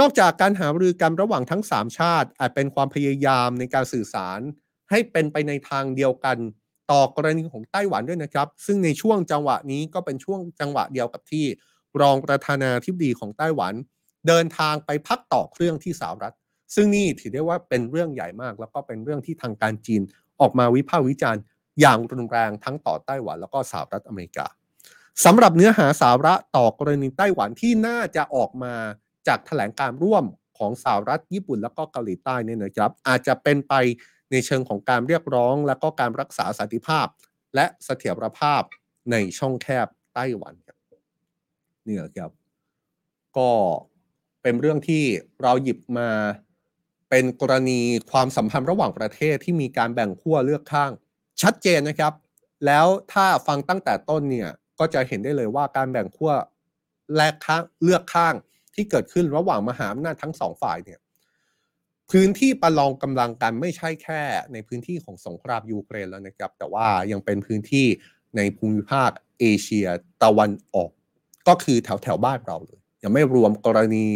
นอกจากการหารือกันระหว่างทั้ง 3 ชาติ อาจเป็นความพยายามในการสื่อสาร ให้เป็นไปในทางเดียวกัน ต่อกรณีของไต้หวันด้วยนะครับ ซึ่งในช่วงจังหวะนี้ก็เป็นช่วงจังหวะเดียวกับที่รองประธานาธิบดีของไต้หวัน เดินทางไปพักต่อเครื่องที่สหรัฐ ซึ่งนี่ถือได้ว่าเป็นเรื่องใหญ่มาก แล้วก็เป็นเรื่องที่ทางการจีนออกมาวิพากษ์วิจารณ์ อย่างรุนแรงทั้งต่อไต้หวันแล้วก็สหรัฐอเมริกาสำหรับเนื้อหาสาระต่อกรณีไต้หวันที่น่าจะออกมาจากแถลงการร่วมของสหรัฐญี่ปุ่นแล้วก็เกาหลีใต้เนี่ยนะครับ อาจจะเป็นไป ในเชิงของการเรียกร้อง และก็การรักษาสันติภาพ และเสถียรภาพในช่องแคบไต้หวันนี่แหละครับ ก็เป็นเรื่องที่เราหยิบมาเป็นกรณีความสัมพันธ์ระหว่างประเทศที่มีการแบ่งขั้วเลือกข้าง ชัดเจนนะครับ แล้วถ้าฟังตั้งแต่ต้นเนี่ยก็จะเห็นได้เลยว่าการแบ่งขั้วแลกข้างเลือกข้างที่เกิดขึ้นระหว่างมหาอำนาจทั้งสองฝ่ายเนี่ย พื้นที่ประลองกำลังกันไม่ใช่แค่ในพื้นที่ของสงครามยูเครนแล้วนะครับ แต่ว่ายังเป็นพื้นที่ในภูมิภาคเอเชียตะวันออก ก็คือแถวแถวบ้านเราเลย ยังไม่รวมกรณี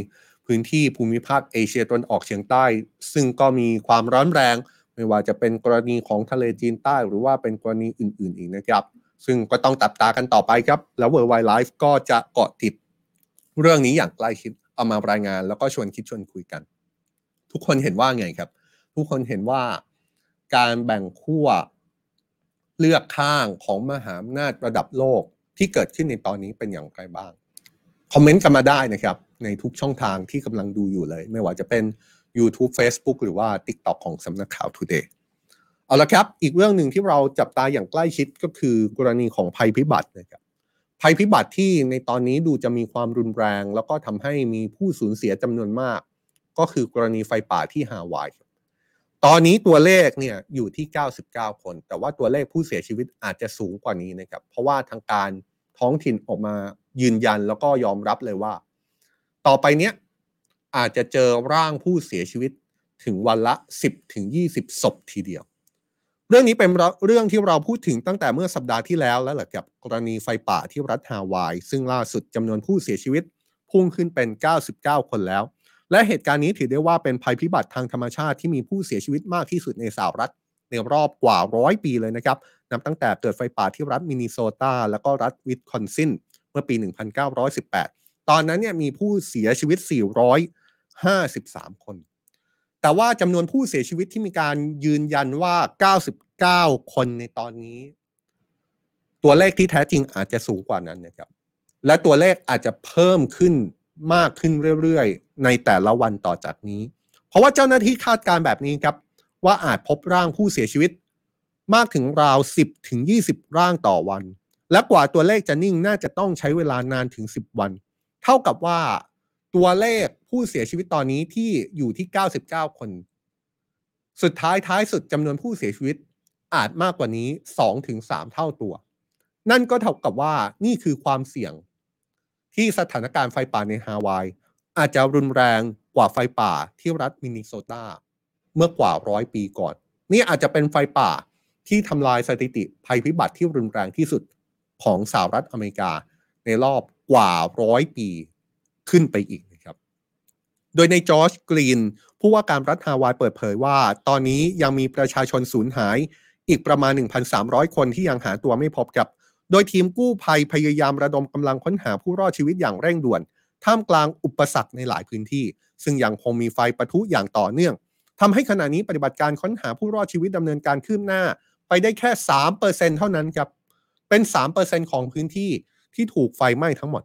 พื้นที่ภูมิภาคเอเชียตะวันออกเฉียงใต้ ซึ่งก็มีความร้อนแรง ไม่ว่าจะเป็นกรณีของทะเลจีนใต้ หรือว่าเป็นกรณีอื่น ๆ อีกนะครับ ซึ่งก็ต้องตับตากันต่อไปครับ แล้ว World Wide Life ก็จะเกาะติดเรื่องนี้อย่างใกล้ชิดเอามารายงาน แล้วก็ชวนคิดชวนคุยกัน ทุกคนเห็นว่าไงครับ ทุกคนเห็นว่าการแบ่งขั้วเลือกข้างของมหาอำนาจระดับโลกที่เกิดขึ้นในตอนนี้เป็นอย่างไรบ้าง คอมเมนต์กันมาได้นะครับ ในทุกช่องทางที่กำลังดูอยู่เลย ไม่ว่าจะเป็น YouTube Facebook หรือว่า TikTok ของสำนักข่าว Today เอาละครับ อีกเรื่องหนึ่งที่เราจับตาอย่างใกล้ชิดก็คือกรณีของภัยพิบัตินะครับ ภัยพิบัติที่ในตอนนี้ดูจะมีความรุนแรง แล้วก็ทำให้มีผู้สูญเสียจำนวนมาก ก็คือกรณีไฟป่าที่ฮาวาย ตอนนี้ตัวเลขเนี่ยอยู่ที่ 99 คน แต่ว่าตัวเลขผู้เสียชีวิตอาจจะสูงกว่านี้นะครับ เพราะว่าทางการท้องถิ่นออกมายืนยันแล้วก็ยอมรับเลยว่า ต่อไปเนี้ยอาจจะเจอร่างผู้เสียชีวิตถึงวันละ 10ถึง20 ศพทีเดียว เรื่องนี้เป็นเรื่องที่เราพูดถึงตั้งแต่เมื่อสัปดาห์ที่แล้วแล้วแหละกับกรณีไฟป่าที่รัฐฮาวาย ซึ่งล่าสุดจำนวนผู้เสียชีวิตพุ่งขึ้นเป็น 99 คนแล้ว และเหตุการณ์นี้ถือได้ว่าเป็นภัยพิบัติทางธรรมชาติที่มีผู้เสียชีวิตมากที่สุดในสหรัฐ ในรอบกว่าร้อยปีเลยนะครับนับตั้งแต่เกิดไฟป่าที่รัฐมินนิโซตาแล้วก็รัฐวิสคอนซินเมื่อปี 1918 ตอนนั้นเนี่ยมีผู้เสียชีวิต 453 คน แต่ว่าจำนวนผู้เสียชีวิตที่มีการยืนยันว่า 99 คนในตอนนี้ ตัวเลขที่แท้จริงอาจจะสูงกว่านั้นนะครับ และตัวเลขอาจจะเพิ่มขึ้น มากขึ้นเรื่อยๆ ในแต่ละวันต่อจากนี้ เพราะว่าเจ้าหน้าที่คาดการแบบนี้ครับว่าอาจพบร่างผู้เสียชีวิต มากถึงราว 10ถึง20 ร่างต่อวัน และกว่าตัวเลขจะนิ่งน่าจะต้องใช้เวลานานถึง 10 วัน เท่ากับว่าตัวเลขผู้เสียชีวิตตอนนี้ที่อยู่ที่ 99 คน สุดท้ายท้ายสุดจำนวนผู้เสียชีวิตอาจมากกว่านี้ 2-3 เท่าตัว นั่นก็เท่ากับว่านี่คือความเสี่ยง ที่สถานการณ์ไฟป่าในฮาวาย อาจจะรุนแรงกว่าไฟป่าที่รัฐมินนิโซตาเมื่อกว่าร้อยปีก่อน นี่อาจจะเป็นไฟป่าที่ทำลายสถิติภัยพิบัติที่รุนแรงที่สุดของสหรัฐอเมริกา ในรอบกว่าร้อยปีขึ้นไปอีกนะครับ โดยในจอร์จกรีน ผู้ว่าการรัฐฮาวายเปิดเผยว่า ตอนนี้ยังมีประชาชนสูญหายอีกประมาณ 1,300 คนที่ยังหาตัวไม่พบครับ โดยทีมกู้ภัยพยายามระดมกำลังค้นหาผู้รอดชีวิตอย่างเร่งด่วน ท่ามกลางอุปสรรคในหลายพื้นที่ ซึ่งยังคงมีไฟปะทุอย่างต่อเนื่องทำให้ขณะนี้ปฏิบัติการค้นหาผู้รอดชีวิตดำเนินการคืบหน้า ไปได้แค่ 3%เท่านั้นครับ เป็น 3%ของพื้นที่ที่ถูกไฟไหม้ทั้งหมด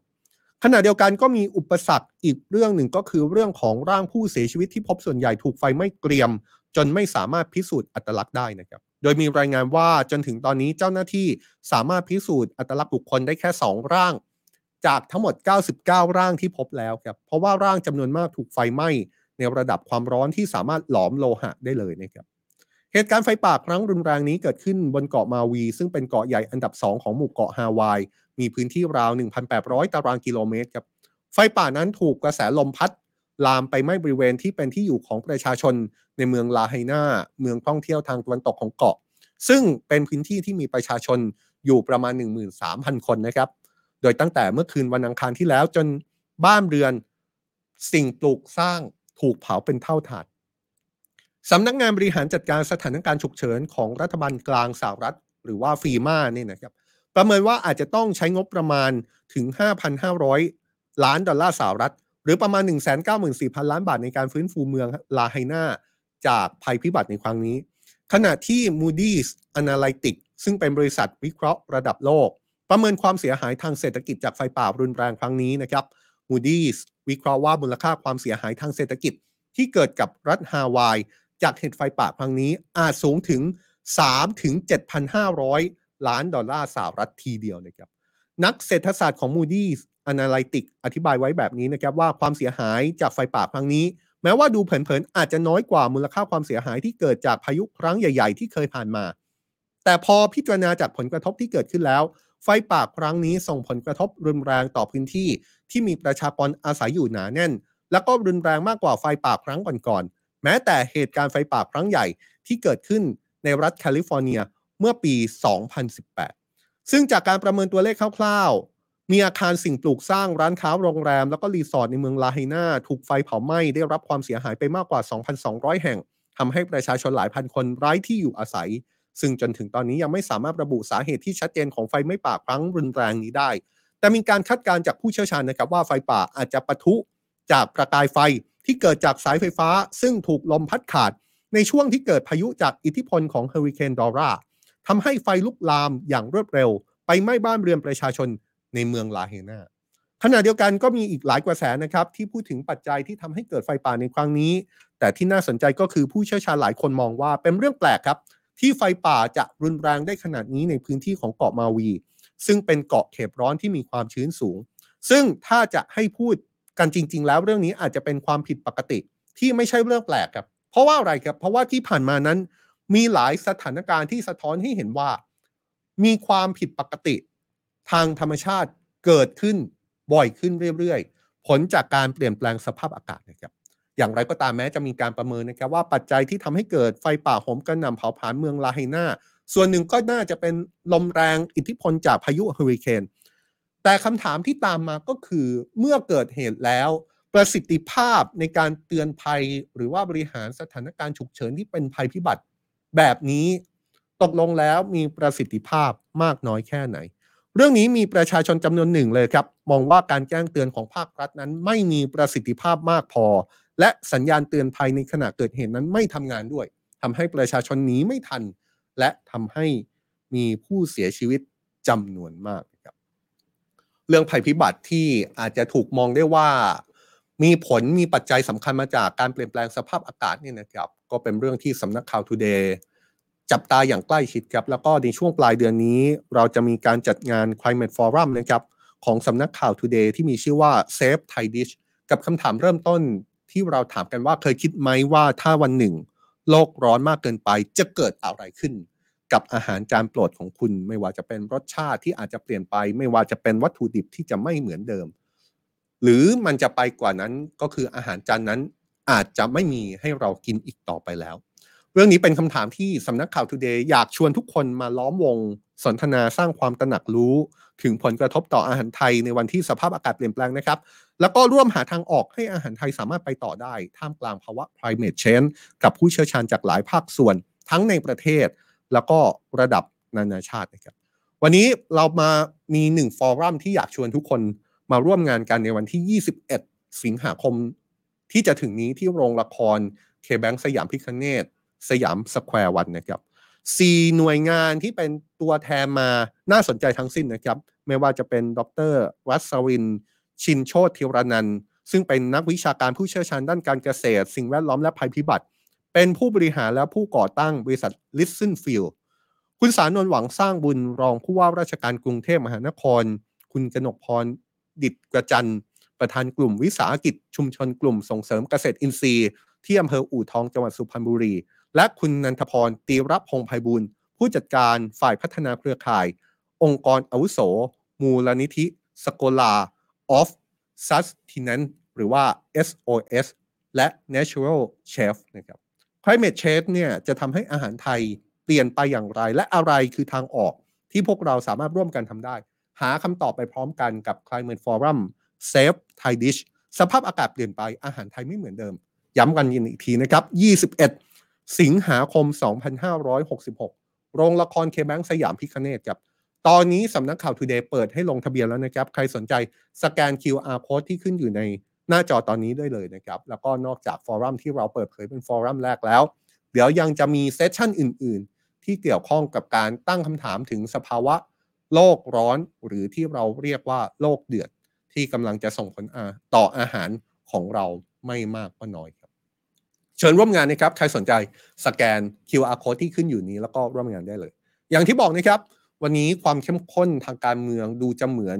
ขณะเดียวกันก็มีอุปสรรคอีกเรื่องหนึ่งก็คือเรื่องของร่างผู้เสียชีวิตที่พบส่วนใหญ่ถูกไฟไหม้เกรียม จนไม่สามารถพิสูจน์อัตลักษณ์ได้นะครับ โดยมีรายงานว่าจนถึงตอนนี้เจ้าหน้าที่สามารถพิสูจน์อัตลักษณ์บุคคลได้แค่ 2 ร่าง จากทั้งหมด 99 ร่างที่พบแล้วครับ เพราะว่าร่างจำนวนมากถูกไฟไหม้ในระดับความร้อนที่สามารถหลอมโลหะได้เลยนะครับ เหตุการณ์ไฟป่าครั้งรุนแรงนี้เกิดขึ้นบนเกาะมาวี ซึ่งเป็นเกาะใหญ่อันดับ 2 ของหมู่เกาะฮาวาย มีพื้นที่ราว 1,800 ตารางกิโลเมตรครับ ไฟป่านั้นถูกกระแสลมพัดลามไปไหม้บริเวณที่เป็นที่อยู่ของประชาชน ในเมืองลาไฮนาเมืองท่องเที่ยวทางตะวันตกของเกาะ ซึ่งเป็นพื้นที่ที่มีประชาชนอยู่ประมาณ 13,000 คนนะครับ โดยตั้งแต่เมื่อคืนวันอังคารที่แล้วจนบ้านเรือนสิ่งปลูกสร้างถูกเผาเป็นเท่าฐานสำนักงานบริหารจัดการสถานการณ์ฉุกเฉินของรัฐบาลกลางสหรัฐ หรือว่าฟีมาเนี่ยนะครับประเมินว่าอาจจะต้องใช้งบประมาณถึง 5,500 ล้านดอลลาร์สหรัฐ หรือประมาณ 194,000 ล้านบาทในการฟื้นฟูเมืองลาไฮนา จากภัยพิบัติในครั้งนี้ ขณะที่ Moody's Analytics ซึ่งเป็นบริษัทวิเคราะห์ระดับโลก ประเมินความเสียหายทางเศรษฐกิจจากไฟป่ารุนแรงครั้งนี้นะครับ Moody's วิเคราะห์ว่ามูลค่าความเสียหายทางเศรษฐกิจ ที่เกิดกับรัฐฮาวาย จากเหตุไฟป่าครั้งนี้อาจสูงถึง3ถึง7,500 ล้านดอลลาร์สหรัฐทีเดียวนะครับนักเศรษฐศาสตร์ของ Moody's Analytics อธิบายไว้แบบนี้นะครับว่าความเสียหายจากไฟป่าครั้งนี้ แม้ว่าดูเผินๆอาจจะน้อยกว่ามูลค่าความเสียหายที่เกิดจากพายุครั้งใหญ่ๆ ที่เคยผ่านมา แต่พอพิจารณาจากผลกระทบที่เกิดขึ้นแล้ว ไฟป่าครั้งนี้ส่งผลกระทบรุนแรงต่อพื้นที่ ที่มีประชากรอาศัยอยู่หนาแน่น และก็รุนแรงมากกว่าไฟป่าครั้งก่อนๆแม้แต่เหตุการณ์ไฟป่าครั้งใหญ่ที่เกิดขึ้นในรัฐแคลิฟอร์เนียเมื่อปี 2018 ซึ่งจากการประเมินตัวเลขคร่าวๆ มีอาคารสิ่งปลูกสร้างร้านค้าโรงแรม แล้วก็รีสอร์ทในเมืองลาไฮนาถูกไฟเผาไหม้ได้รับความเสียหายไปมากกว่า 2,200 แห่งทำให้ประชาชนหลายพันคนไร้ที่อยู่อาศัย ซึ่งจนถึงตอนนี้ยังไม่สามารถระบุสาเหตุที่ชัดเจนของไฟไหม้ป่าครั้งรุนแรงนี้ได้ แต่มีการคาดการณ์จากผู้เชี่ยวชาญนะครับว่าไฟป่าอาจจะปะทุจากประกายไฟที่เกิดจากสายไฟฟ้า ซึ่งถูกลมพัดขาด ในช่วงที่เกิดพายุจากอิทธิพลของเฮอริเคนดอร่าทำให้ไฟลุกลามอย่างรวดเร็ว ไปไหม้บ้านเรือนประชาชน ในเมืองลาเฮนาขณะเดียวกันก็มีอีกหลายกระแสนะครับที่พูดถึงปัจจัยที่ทำให้เกิดไฟป่าในครั้งนี้ แต่ที่น่าสนใจก็คือผู้เชี่ยวชาญหลายคนมองว่าเป็นเรื่องแปลกครับ ที่ไฟป่าจะรุนแรงได้ขนาดนี้ในพื้นที่ของเกาะมาวี ซึ่งเป็นเกาะเขตร้อนที่มีความชื้นสูง ซึ่งถ้าจะให้พูดกันจริง ๆ แล้วเรื่องนี้อาจจะเป็นความผิดปกติที่ไม่ใช่เรื่องแปลกครับ เพราะว่าอะไรครับ เพราะว่าที่ผ่านมานั้น มีหลายสถานการณ์ที่สะท้อนให้เห็นว่า มีความผิดปกติ ทางธรรมชาติเกิดขึ้นบ่อยขึ้นเรื่อยๆ ผลจากการเปลี่ยนแปลงสภาพอากาศนะครับ อย่างไรก็ตามแม้จะมีการประเมินนะครับว่าปัจจัยที่ทำให้เกิดไฟป่าโหมกระหน่ำเผาผลาญเมืองลาไฮนาส่วนหนึ่งก็น่าจะเป็นลมแรงอิทธิพลจากพายุเฮอริเคนแต่คำถามที่ตามมาก็คือเมื่อเกิดเหตุแล้ว ประสิทธิภาพในการเตือนภัย หรือว่าบริหารสถานการณ์ฉุกเฉินที่เป็นภัยพิบัติแบบนี้ ตกลงแล้วมีประสิทธิภาพมากน้อยแค่ไหน เรื่องนี้มีประชาชนจำนวนหนึ่งเลยครับ มองว่าการแจ้งเตือนของภาครัฐนั้น ไม่มีประสิทธิภาพมากพอ และสัญญาณเตือนภัยในขณะเกิดเหตุนั้นไม่ทำงานด้วยทำให้ประชาชนหนีไม่ทัน และทำให้มีผู้เสียชีวิตจำนวนมากครับ เรื่องภัยพิบัติที่อาจจะถูกมองได้ว่า มีผลมีปัจจัยสำคัญมาจากการเปลี่ยนแปลงสภาพอากาศเนี่ยนะครับ ก็เป็นเรื่องที่สำนักข่าว Today จับตาอย่างใกล้ชิดครับ แล้วก็ในช่วงปลายเดือนนี้เราจะมีการจัดงาน Climate Forum นะครับของสำนักข่าว Today ที่มีชื่อว่า Save Thai Dish กับคำถามเริ่มต้นที่เราถามกันว่าเคยคิดไหมว่าถ้าวันหนึ่ง โลกร้อนมากเกินไปจะเกิดอะไรขึ้น กับอาหารจานโปรดของคุณ ไม่ว่าจะเป็นรสชาติที่อาจจะเปลี่ยนไป ไม่ว่าจะเป็นวัตถุดิบที่จะไม่เหมือนเดิม หรือมันจะไปกว่านั้นก็คืออาหารจานนั้นอาจจะไม่มีให้เรากินอีกต่อไปแล้ว เรื่องนี้เป็นคำถามที่สำนักข่าว Today อยากชวนทุกคนมาล้อมวง สนทนาสร้างความตระหนักรู้ ถึงผลกระทบต่ออาหารไทยในวันที่สภาพอากาศเปลี่ยนแปลงนะครับ แล้วก็ร่วมหาทางออกให้อาหารไทยสามารถไปต่อได้ ท่ามกลางภาวะ climate change กับผู้เชี่ยวชาญจากหลายภาคส่วน ทั้งในประเทศ แล้วก็ระดับนานาชาตินะครับ วันนี้เรามามีหนึ่งฟอรัมที่อยากชวนทุกคนมาร่วมงานกันในวันที่ 21 สิงหาคม ที่จะถึงนี้ที่โรงละคร KBank สยามพิฆเนศ สยามสแควร์วันนะครับสี่หน่วยงานที่เป็นตัวแทนมาน่าสนใจทั้งสิ้นนะครับ ไม่ว่าจะเป็นดรรัศวิน ชินโชติธิรนันท์ซึ่งเป็นนักวิชาการผู้เชี่ยวชาญด้านการเกษตร สิ่งแวดล้อมและภัยพิบัติ เป็นผู้บริหารและผู้ก่อตั้งบริษัท Listen Feel คุณสารนนท์หวังสร้างบุญรองผู้ว่าราชการกรุงเทพมหานคร คุณกนกพรดิตกระจันประธานกลุ่มวิสาหกิจชุมชนกลุ่มส่งเสริมเกษตรอินทรีย์ที่อำเภออู่ทองจังหวัดสุพรรณบุรี และคุณนันทพรตีรับพงไพบุญผู้จัดการฝ่ายพัฒนาเครือข่าย องค์กรอาวุโส มูลนิธิสโกลา of Sustenance หรือว่า SOS และ Natural Chef นะครับ Climate Change เนี่ยจะทำให้อาหารไทยเปลี่ยนไปอย่างไร และอะไรคือทางออกที่พวกเราสามารถร่วมกันทำได้ หาคำตอบไปพร้อมกันกับ Climate Forum Save Thai Dish สภาพอากาศเปลี่ยนไปอาหารไทยไม่เหมือนเดิม ย้ำกันอีกทีนะครับ 21 สิงหาคม 2566 โรงละครเคแบงก์สยามพิฆเนศครับ ตอนนี้สำนักข่าว Today เปิดให้ลงทะเบียนแล้วนะครับ ใครสนใจสแกน QR code ที่ขึ้นอยู่ในหน้าจอตอนนี้ได้เลยนะครับ แล้วก็นอกจาก forum ที่เราเปิดเผยเป็น forum แรกแล้ว เดี๋ยวยังจะมี session อื่น ๆ ที่เกี่ยวข้องกับการตั้งคำถามถึงสภาวะโลกร้อนหรือที่เราเรียกว่าโลกเดือดที่กำลังจะส่งผลต่ออาหารของเราไม่มากก็น้อย เชิญร่วมงานนะครับ ใครสนใจสแกน QR code ที่ขึ้นอยู่นี้แล้วก็ร่วมงานได้เลย อย่างที่บอกนะครับ วันนี้ความเข้มข้นทางการเมืองดูจะเหมือน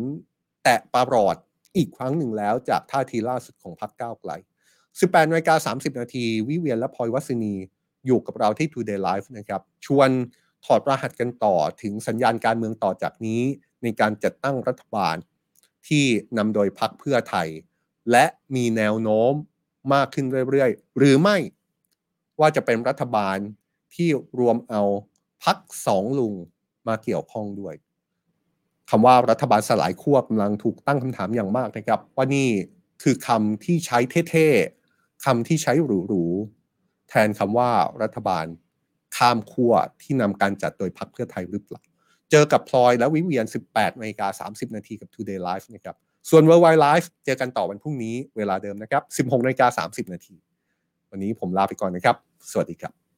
แตะประหลอดอีกครั้งหนึ่งแล้วจากท่าทีล่าสุดของพรรคก้าวไกล 18นาฬิกา30 นาที วิเวียนและพลอยวัสนีอยู่กับเราที่ Today Live นะครับ ชวนถอดรหัสกันต่อถึงสัญญาณการเมืองต่อจากนี้ในการจัดตั้งรัฐบาลที่นำโดยพรรคเพื่อไทย และมีแนวโน้ม มากขึ้นเรื่อยๆ หรือไม่ว่าจะเป็นรัฐบาลที่รวมเอาพักสองลุงมาเกี่ยวข้องด้วยคำว่ารัฐบาลสลายขั้วกำลังถูกตั้งคำถามอย่างมากนะครับ ว่านี่คือคำที่ใช้เท่ๆคำที่ใช้หรูๆแทนคำว่ารัฐบาลข้ามขั้วที่นำการจัดโดยพรรคเพื่อไทยหรือเปล่า เจอกับพลอยและวิเวียน 18นาฬิกา30 นาทีกับ Today Live นะครับ ส่วน Worldwide Live เจอกันต่อวันพรุ่งนี้เวลาเดิมนะครับ 16นาฬิกา30 นาที วันนี้ผมลาไปก่อนนะครับ สวัสดีครับ